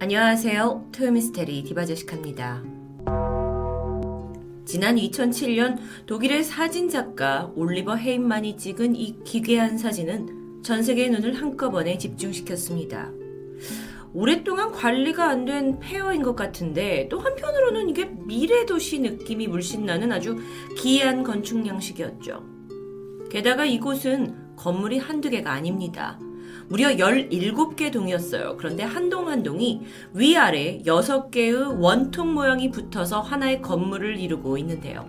안녕하세요. 토요미스테리 디바제식합니다. 지난 2007년 독일의 사진작가 올리버 헤임만이 찍은 이 기괴한 사진은 전 세계의 눈을 한꺼번에 집중시켰습니다. 오랫동안 관리가 안 된 폐허인 것 같은데 또 한편으로는 이게 미래도시 느낌이 물씬 나는 아주 기이한 건축 양식이었죠. 게다가 이곳은 건물이 한두 개가 아닙니다. 무려 17개 동이었어요. 그런데 한 동 한 동이 위아래 6개의 원통 모양이 붙어서 하나의 건물을 이루고 있는데요.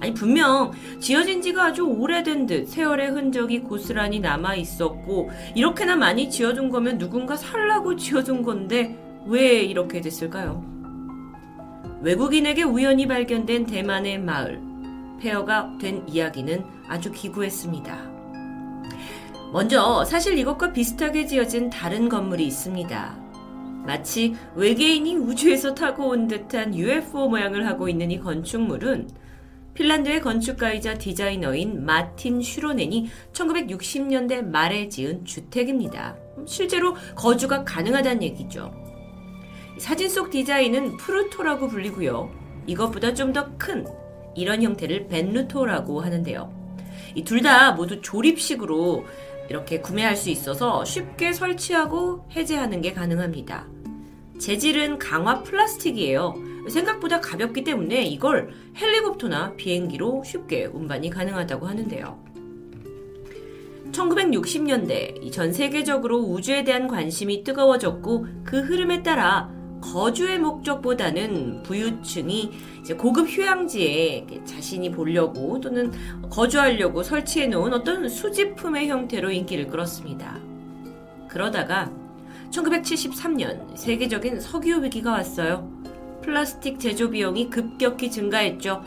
아니, 분명 지어진 지가 아주 오래된 듯 세월의 흔적이 고스란히 남아 있었고, 이렇게나 많이 지어둔 거면 누군가 살라고 지어둔 건데, 왜 이렇게 됐을까요? 외국인에게 우연히 발견된 대만의 마을, 폐허가 된 이야기는 아주 기구했습니다. 먼저 사실 이것과 비슷하게 지어진 다른 건물이 있습니다. 마치 외계인이 우주에서 타고 온 듯한 UFO 모양을 하고 있는 이 건축물은 핀란드의 건축가이자 디자이너인 마틴 슈로넨이 1960년대 말에 지은 주택입니다. 실제로 거주가 가능하다는 얘기죠. 사진 속 디자인은 프루토라고 불리고요. 이것보다 좀 더 큰 이런 형태를 벤루토라고 하는데요. 이 둘 다 모두 조립식으로 이렇게 구매할 수 있어서 쉽게 설치하고 해제하는 게 가능합니다. 재질은 강화 플라스틱이에요. 생각보다 가볍기 때문에 이걸 헬리콥터나 비행기로 쉽게 운반이 가능하다고 하는데요. 1960년대 전 세계적으로 우주에 대한 관심이 뜨거워졌고 그 흐름에 따라 거주의 목적보다는 부유층이 고급 휴양지에 자신이 보려고 또는 거주하려고 설치해 놓은 어떤 수집품의 형태로 인기를 끌었습니다. 그러다가 1973년 세계적인 석유 위기가 왔어요. 플라스틱 제조 비용이 급격히 증가했죠.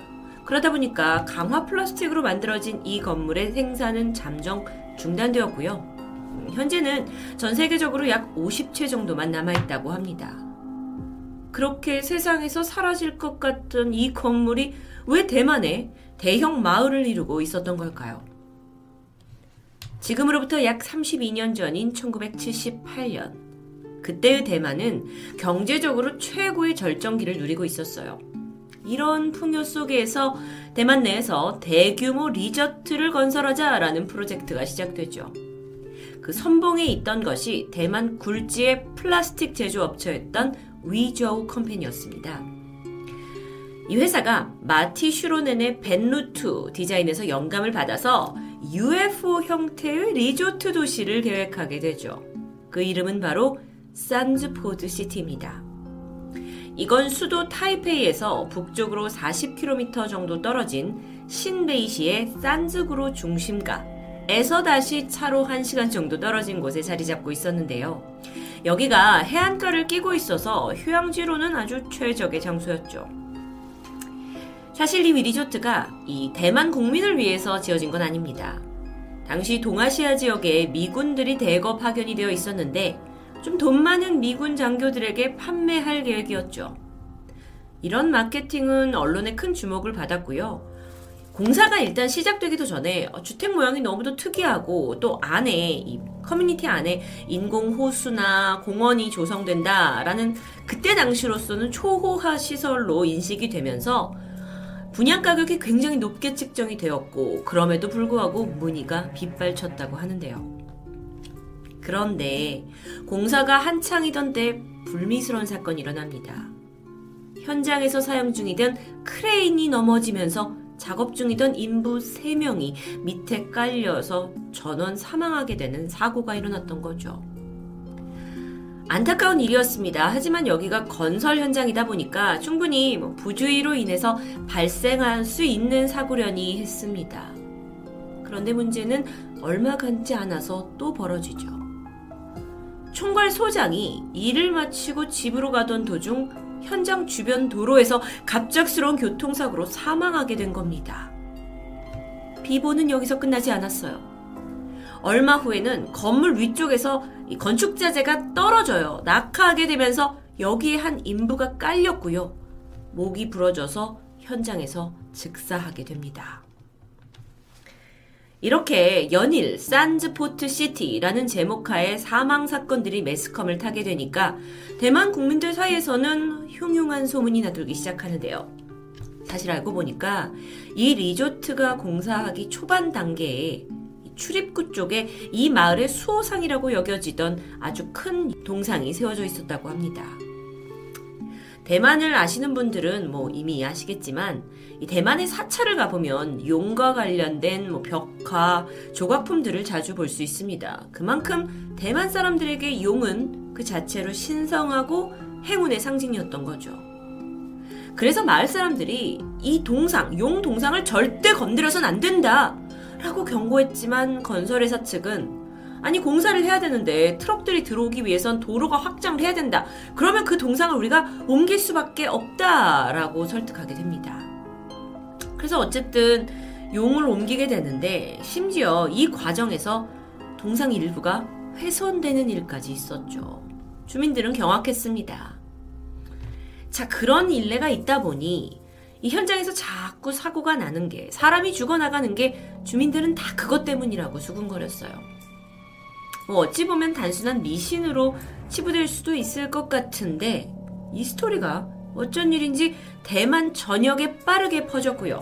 그러다 보니까 강화 플라스틱으로 만들어진 이 건물의 생산은 잠정 중단되었고요. 현재는 전 세계적으로 약 50채 정도만 남아있다고 합니다. 그렇게 세상에서 사라질 것 같던 이 건물이 왜 대만에 대형 마을을 이루고 있었던 걸까요? 지금으로부터 약 32년 전인 1978년. 그때의 대만은 경제적으로 최고의 절정기를 누리고 있었어요. 이런 풍요 속에서 대만 내에서 대규모 리저트를 건설하자라는 프로젝트가 시작되죠. 그 선봉에 있던 것이 대만 굴지의 플라스틱 제조업체였던 위저우 컴퍼니였습니다. 이 회사가 마티 슈로넨의 벤루투 디자인에서 영감을 받아서 UFO 형태의 리조트 도시를 계획하게 되죠. 그 이름은 바로 산즈포드 시티입니다. 이건 수도 타이페이에서 북쪽으로 40km 정도 떨어진 신베이시의 산즈구로 중심가 에서 다시 차로 1시간 정도 떨어진 곳에 자리 잡고 있었는데요. 여기가 해안가를 끼고 있어서 휴양지로는 아주 최적의 장소였죠. 사실 이 리조트가 이 대만 국민을 위해서 지어진 건 아닙니다. 당시 동아시아 지역에 미군들이 대거 파견이 되어 있었는데 좀 돈 많은 미군 장교들에게 판매할 계획이었죠. 이런 마케팅은 언론의 큰 주목을 받았고요. 공사가 일단 시작되기도 전에 어, 주택 모양이 너무도 특이하고 또 안에 이 커뮤니티 안에 인공 호수나 공원이 조성된다라는 그때 당시로서는 초호화 시설로 인식이 되면서 분양 가격이 굉장히 높게 측정이 되었고 그럼에도 불구하고 문의가 빗발쳤다고 하는데요. 그런데 공사가 한창이던 때 불미스러운 사건이 일어납니다. 현장에서 사용 중이던 크레인이 넘어지면서 작업 중이던 인부 3명이 밑에 깔려서 전원 사망하게 되는 사고가 일어났던 거죠. 안타까운 일이었습니다. 하지만 여기가 건설 현장이다 보니까 충분히 뭐 부주의로 인해서 발생할 수 있는 사고련이 했습니다. 그런데 문제는 얼마 간지 않아서 또 벌어지죠. 총괄 소장이 일을 마치고 집으로 가던 도중 현장 주변 도로에서 갑작스러운 교통사고로 사망하게 된 겁니다. 비보는 여기서 끝나지 않았어요. 얼마 후에는 건물 위쪽에서 건축자재가 떨어져요. 낙하하게 되면서 여기에 한 인부가 깔렸고요. 목이 부러져서 현장에서 즉사하게 됩니다. 이렇게 연일 산즈포트 시티라는 제목하에 사망 사건들이 매스컴을 타게 되니까 대만 국민들 사이에서는 흉흉한 소문이 나돌기 시작하는데요. 사실 알고 보니까 이 리조트가 공사하기 초반 단계에 출입구 쪽에 이 마을의 수호상이라고 여겨지던 아주 큰 동상이 세워져 있었다고 합니다. 대만을 아시는 분들은 뭐 이미 아시겠지만 이 대만의 사찰을 가보면 용과 관련된 뭐 벽화, 조각품들을 자주 볼 수 있습니다. 그만큼 대만 사람들에게 용은 그 자체로 신성하고 행운의 상징이었던 거죠. 그래서 마을 사람들이 이 동상, 용 동상을 절대 건드려선 안 된다! 라고 경고했지만 건설회사 측은 아니 공사를 해야 되는데 트럭들이 들어오기 위해선 도로가 확장을 해야 된다. 그러면 그 동상을 우리가 옮길 수밖에 없다라고 설득하게 됩니다. 그래서 어쨌든 용을 옮기게 되는데 심지어 이 과정에서 동상 일부가 훼손되는 일까지 있었죠. 주민들은 경악했습니다. 자, 그런 일례가 있다 보니 이 현장에서 자꾸 사고가 나는 게 사람이 죽어나가는 게 주민들은 다 그것 때문이라고 수군거렸어요. 뭐 어찌 보면 단순한 미신으로 치부될 수도 있을 것 같은데 이 스토리가 어쩐 일인지 대만 전역에 빠르게 퍼졌고요.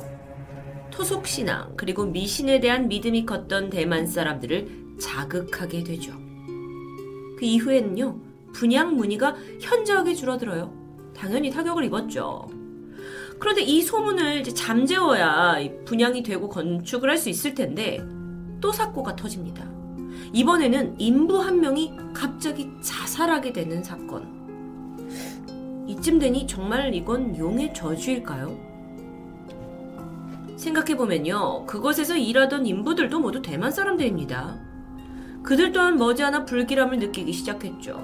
토속신앙 그리고 미신에 대한 믿음이 컸던 대만 사람들을 자극하게 되죠. 그 이후에는요. 분양 문의가 현저하게 줄어들어요. 당연히 타격을 입었죠. 그런데 이 소문을 잠재워야 분양이 되고 건축을 할 수 있을 텐데 또 사고가 터집니다. 이번에는 인부 한 명이 갑자기 자살하게 되는 사건. 이쯤 되니 정말 이건 용의 저주일까요? 생각해보면요. 그곳에서 일하던 인부들도 모두 대만 사람들입니다. 그들 또한 머지않아 불길함을 느끼기 시작했죠.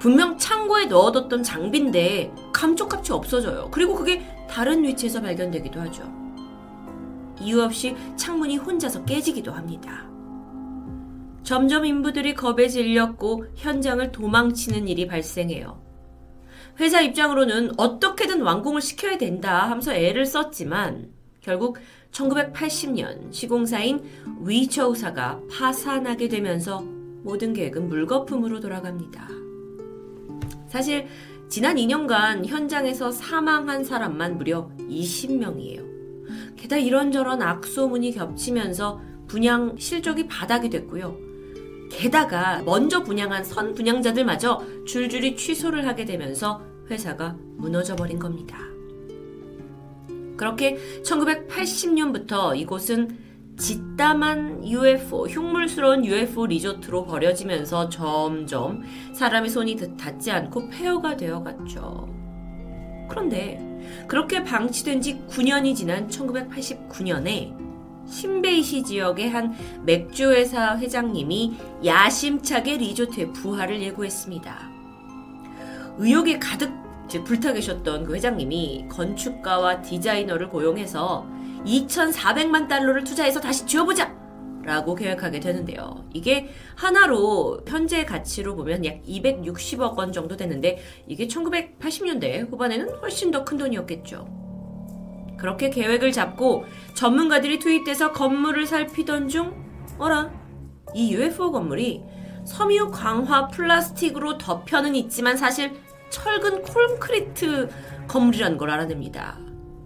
분명 창고에 넣어뒀던 장비인데 감쪽같이 없어져요. 그리고 그게 다른 위치에서 발견되기도 하죠. 이유 없이 창문이 혼자서 깨지기도 합니다. 점점 인부들이 겁에 질렸고 현장을 도망치는 일이 발생해요. 회사 입장으로는 어떻게든 완공을 시켜야 된다 하면서 애를 썼지만 결국 1980년 시공사인 위초우사가 파산하게 되면서 모든 계획은 물거품으로 돌아갑니다. 사실 지난 2년간 현장에서 사망한 사람만 무려 20명이에요. 게다가 이런저런 악소문이 겹치면서 분양 실적이 바닥이 됐고요. 게다가 먼저 분양한 선 분양자들마저 줄줄이 취소를 하게 되면서 회사가 무너져 버린 겁니다. 그렇게 1980년부터 이곳은 짓담한 UFO, 흉물스러운 UFO 리조트로 버려지면서 점점 사람의 손이 닿지 않고 폐허가 되어 갔죠. 그런데 그렇게 방치된 지 9년이 지난 1989년에 신베이시 지역의 한 맥주회사 회장님이 야심차게 리조트의 부활을 예고했습니다. 의욕에 가득 불타 계셨던 그 회장님이 건축가와 디자이너를 고용해서 2,400만 달러를 투자해서 다시 지어보자! 라고 계획하게 되는데요. 이게 하나로 현재 가치로 보면 약 260억 원 정도 되는데 이게 1980년대 후반에는 훨씬 더 큰 돈이었겠죠. 그렇게 계획을 잡고 전문가들이 투입돼서 건물을 살피던 중 어라 이 UFO 건물이 섬유 강화 플라스틱으로 덮여는 있지만 사실 철근 콘크리트 건물이라는 걸 알아냅니다.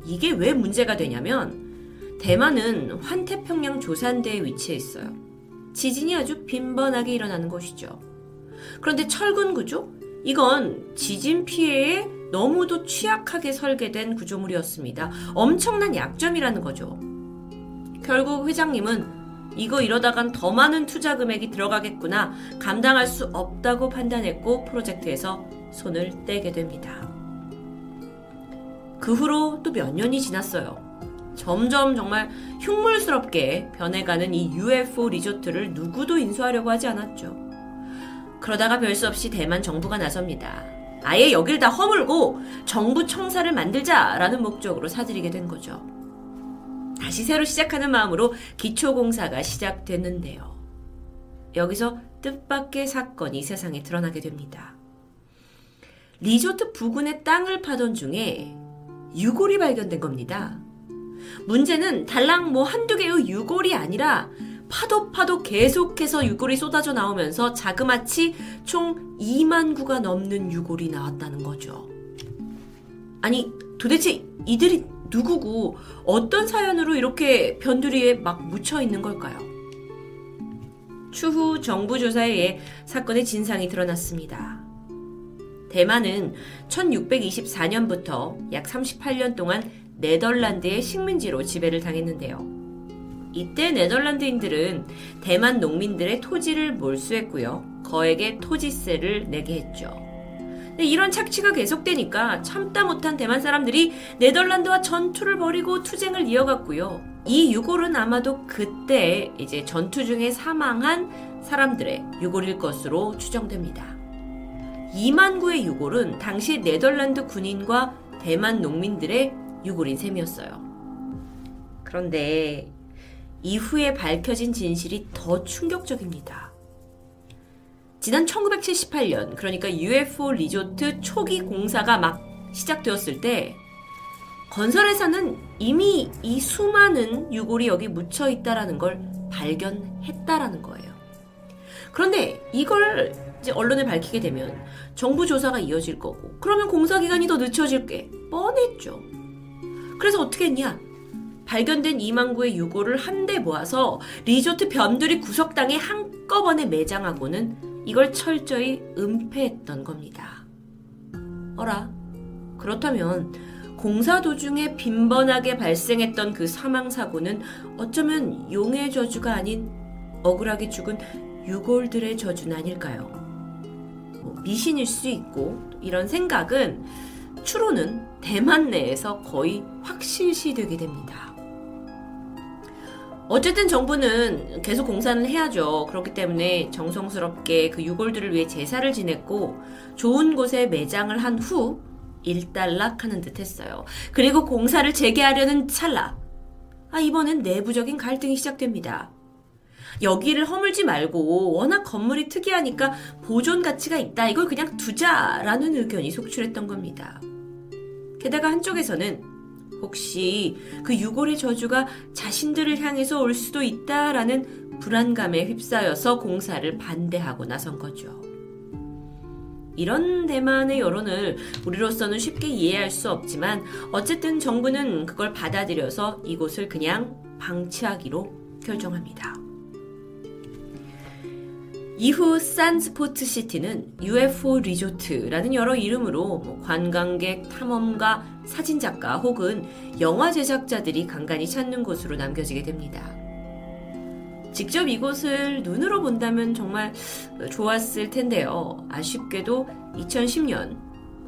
이게 왜 문제가 되냐면 대만은 환태평양 조산대에 위치해 있어요. 지진이 아주 빈번하게 일어나는 곳이죠. 그런데 철근 구조? 이건 지진 피해에 너무도 취약하게 설계된 구조물이었습니다. 엄청난 약점이라는 거죠. 결국 회장님은 이거 이러다간 더 많은 투자 금액이 들어가겠구나 감당할 수 없다고 판단했고 프로젝트에서 손을 떼게 됩니다. 그 후로 또 몇 년이 지났어요. 점점 정말 흉물스럽게 변해가는 이 UFO 리조트를 누구도 인수하려고 하지 않았죠. 그러다가 별 수 없이 대만 정부가 나섭니다. 아예 여길 다 허물고 정부 청사를 만들자라는 목적으로 사들이게 된 거죠. 다시 새로 시작하는 마음으로 기초공사가 시작됐는데요. 여기서 뜻밖의 사건이 세상에 드러나게 됩니다. 리조트 부근의 땅을 파던 중에 유골이 발견된 겁니다. 문제는 달랑 뭐 한두 개의 유골이 아니라 파도 파도 계속해서 유골이 쏟아져 나오면서 자그마치 총 2만 구가 넘는 유골이 나왔다는 거죠. 아니 도대체 이들이 누구고 어떤 사연으로 이렇게 변두리에 막 묻혀 있는 걸까요? 추후 정부 조사에 의해 사건의 진상이 드러났습니다. 대만은 1624년부터 약 38년 동안 네덜란드의 식민지로 지배를 당했는데요. 이때 네덜란드인들은 대만 농민들의 토지를 몰수했고요. 거액의 토지세를 내게 했죠. 이런 착취가 계속되니까 참다 못한 대만 사람들이 네덜란드와 전투를 벌이고 투쟁을 이어갔고요. 이 유골은 아마도 그때 이제 전투 중에 사망한 사람들의 유골일 것으로 추정됩니다. 2만 구의 유골은 당시 네덜란드 군인과 대만 농민들의 유골인 셈이었어요. 그런데 이후에 밝혀진 진실이 더 충격적입니다. 지난 1978년, 그러니까 UFO 리조트 초기 공사가 막 시작되었을 때, 건설회사는 이미 이 수많은 유골이 여기 묻혀 있다라는 걸 발견했다라는 거예요. 그런데 이걸 이제 언론에 밝히게 되면 정부 조사가 이어질 거고, 그러면 공사 기간이 더 늦춰질 게 뻔했죠. 그래서 어떻게 했냐? 발견된 2만 구의 유골을 한데 모아서 리조트 변두리 구석당에 한꺼번에 매장하고는 이걸 철저히 은폐했던 겁니다. 어라? 그렇다면 공사 도중에 빈번하게 발생했던 그 사망 사고는 어쩌면 용의 저주가 아닌 억울하게 죽은 유골들의 저주는 아닐까요? 뭐 미신일 수 있고 이런 생각은 추로는 대만 내에서 거의 확실시 되게 됩니다. 어쨌든 정부는 계속 공사는 해야죠. 그렇기 때문에 정성스럽게 그 유골들을 위해 제사를 지냈고 좋은 곳에 매장을 한 후 일단락하는 듯 했어요. 그리고 공사를 재개하려는 찰나. 아, 이번엔 내부적인 갈등이 시작됩니다. 여기를 허물지 말고 워낙 건물이 특이하니까 보존 가치가 있다. 이걸 그냥 두자라는 의견이 속출했던 겁니다. 게다가 한쪽에서는 혹시 그 유골의 저주가 자신들을 향해서 올 수도 있다라는 불안감에 휩싸여서 공사를 반대하고 나선 거죠. 이런 대만의 여론을 우리로서는 쉽게 이해할 수 없지만 어쨌든 정부는 그걸 받아들여서 이곳을 그냥 방치하기로 결정합니다. 이후 산스포트시티는 UFO 리조트라는 여러 이름으로 뭐 관광객, 탐험가, 사진작가 혹은 영화 제작자들이 간간히 찾는 곳으로 남겨지게 됩니다. 직접 이곳을 눈으로 본다면 정말 좋았을 텐데요. 아쉽게도 2010년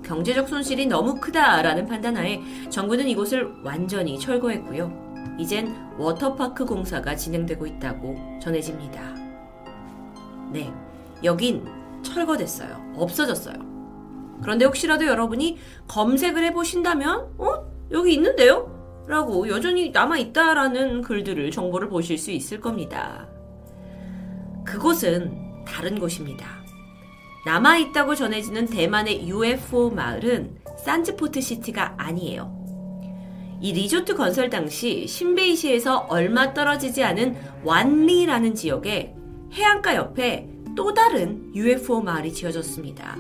경제적 손실이 너무 크다라는 판단하에 정부는 이곳을 완전히 철거했고요. 이젠 워터파크 공사가 진행되고 있다고 전해집니다. 네, 여긴 철거됐어요. 없어졌어요. 그런데 혹시라도 여러분이 검색을 해보신다면, 어? 여기 있는데요? 라고 여전히 남아있다라는 글들을 정보를 보실 수 있을 겁니다. 그곳은 다른 곳입니다. 남아있다고 전해지는 대만의 UFO 마을은 산즈포트 시티가 아니에요. 이 리조트 건설 당시 신베이시에서 얼마 떨어지지 않은 완리라는 지역에 해안가 옆에 또 다른 UFO 마을이 지어졌습니다.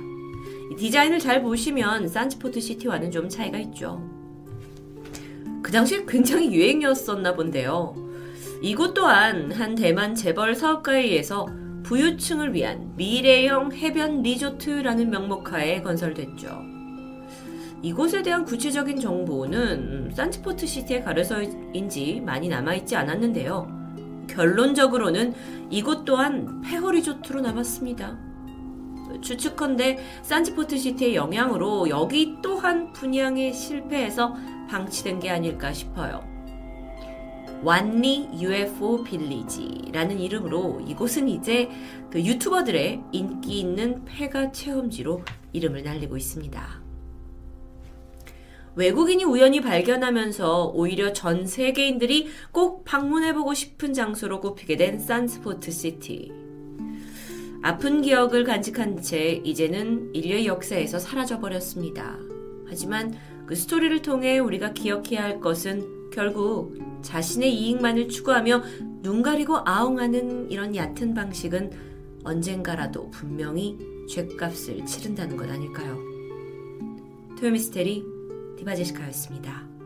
디자인을 잘 보시면 산치포트 시티와는 좀 차이가 있죠. 그 당시 굉장히 유행이었었나 본데요. 이곳 또한 한 대만 재벌 사업가에 의해서 부유층을 위한 미래형 해변 리조트라는 명목하에 건설됐죠. 이곳에 대한 구체적인 정보는 싼즈포드 시티에 가려서인지 많이 남아있지 않았는데요. 결론적으로는 이곳 또한 폐허 리조트로 남았습니다. 추측컨대 싼즈포드 시티의 영향으로 여기 또한 분양에 실패해서 방치된 게 아닐까 싶어요. 완리 UFO 빌리지라는 이름으로 이곳은 이제 그 유튜버들의 인기 있는 폐가 체험지로 이름을 날리고 있습니다. 외국인이 우연히 발견하면서 오히려 전 세계인들이 꼭 방문해보고 싶은 장소로 꼽히게 된 산스포트 시티. 아픈 기억을 간직한 채 이제는 인류의 역사에서 사라져버렸습니다. 하지만 그 스토리를 통해 우리가 기억해야 할 것은 결국 자신의 이익만을 추구하며 눈 가리고 아웅하는 이런 얕은 방식은 언젠가라도 분명히 죗값을 치른다는 것 아닐까요? 토요미스테리 디바제시카였습니다.